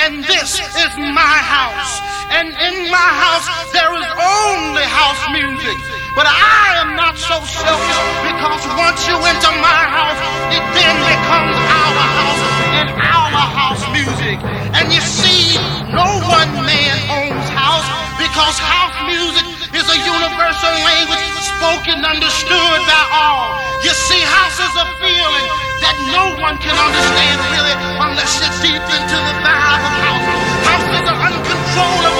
and this is my house. And in my house, there is only house music. But I am not so selfish because once you enter my house, it then becomes our house and our house music. And you see, no one man owns house because house music is a universal language spoken, understood by all. You see, house is a feeling that no one can understand really unless you're deep into the vibe of house. House is an uncontrollable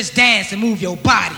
just dance and move your body.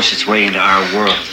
force its way into our world.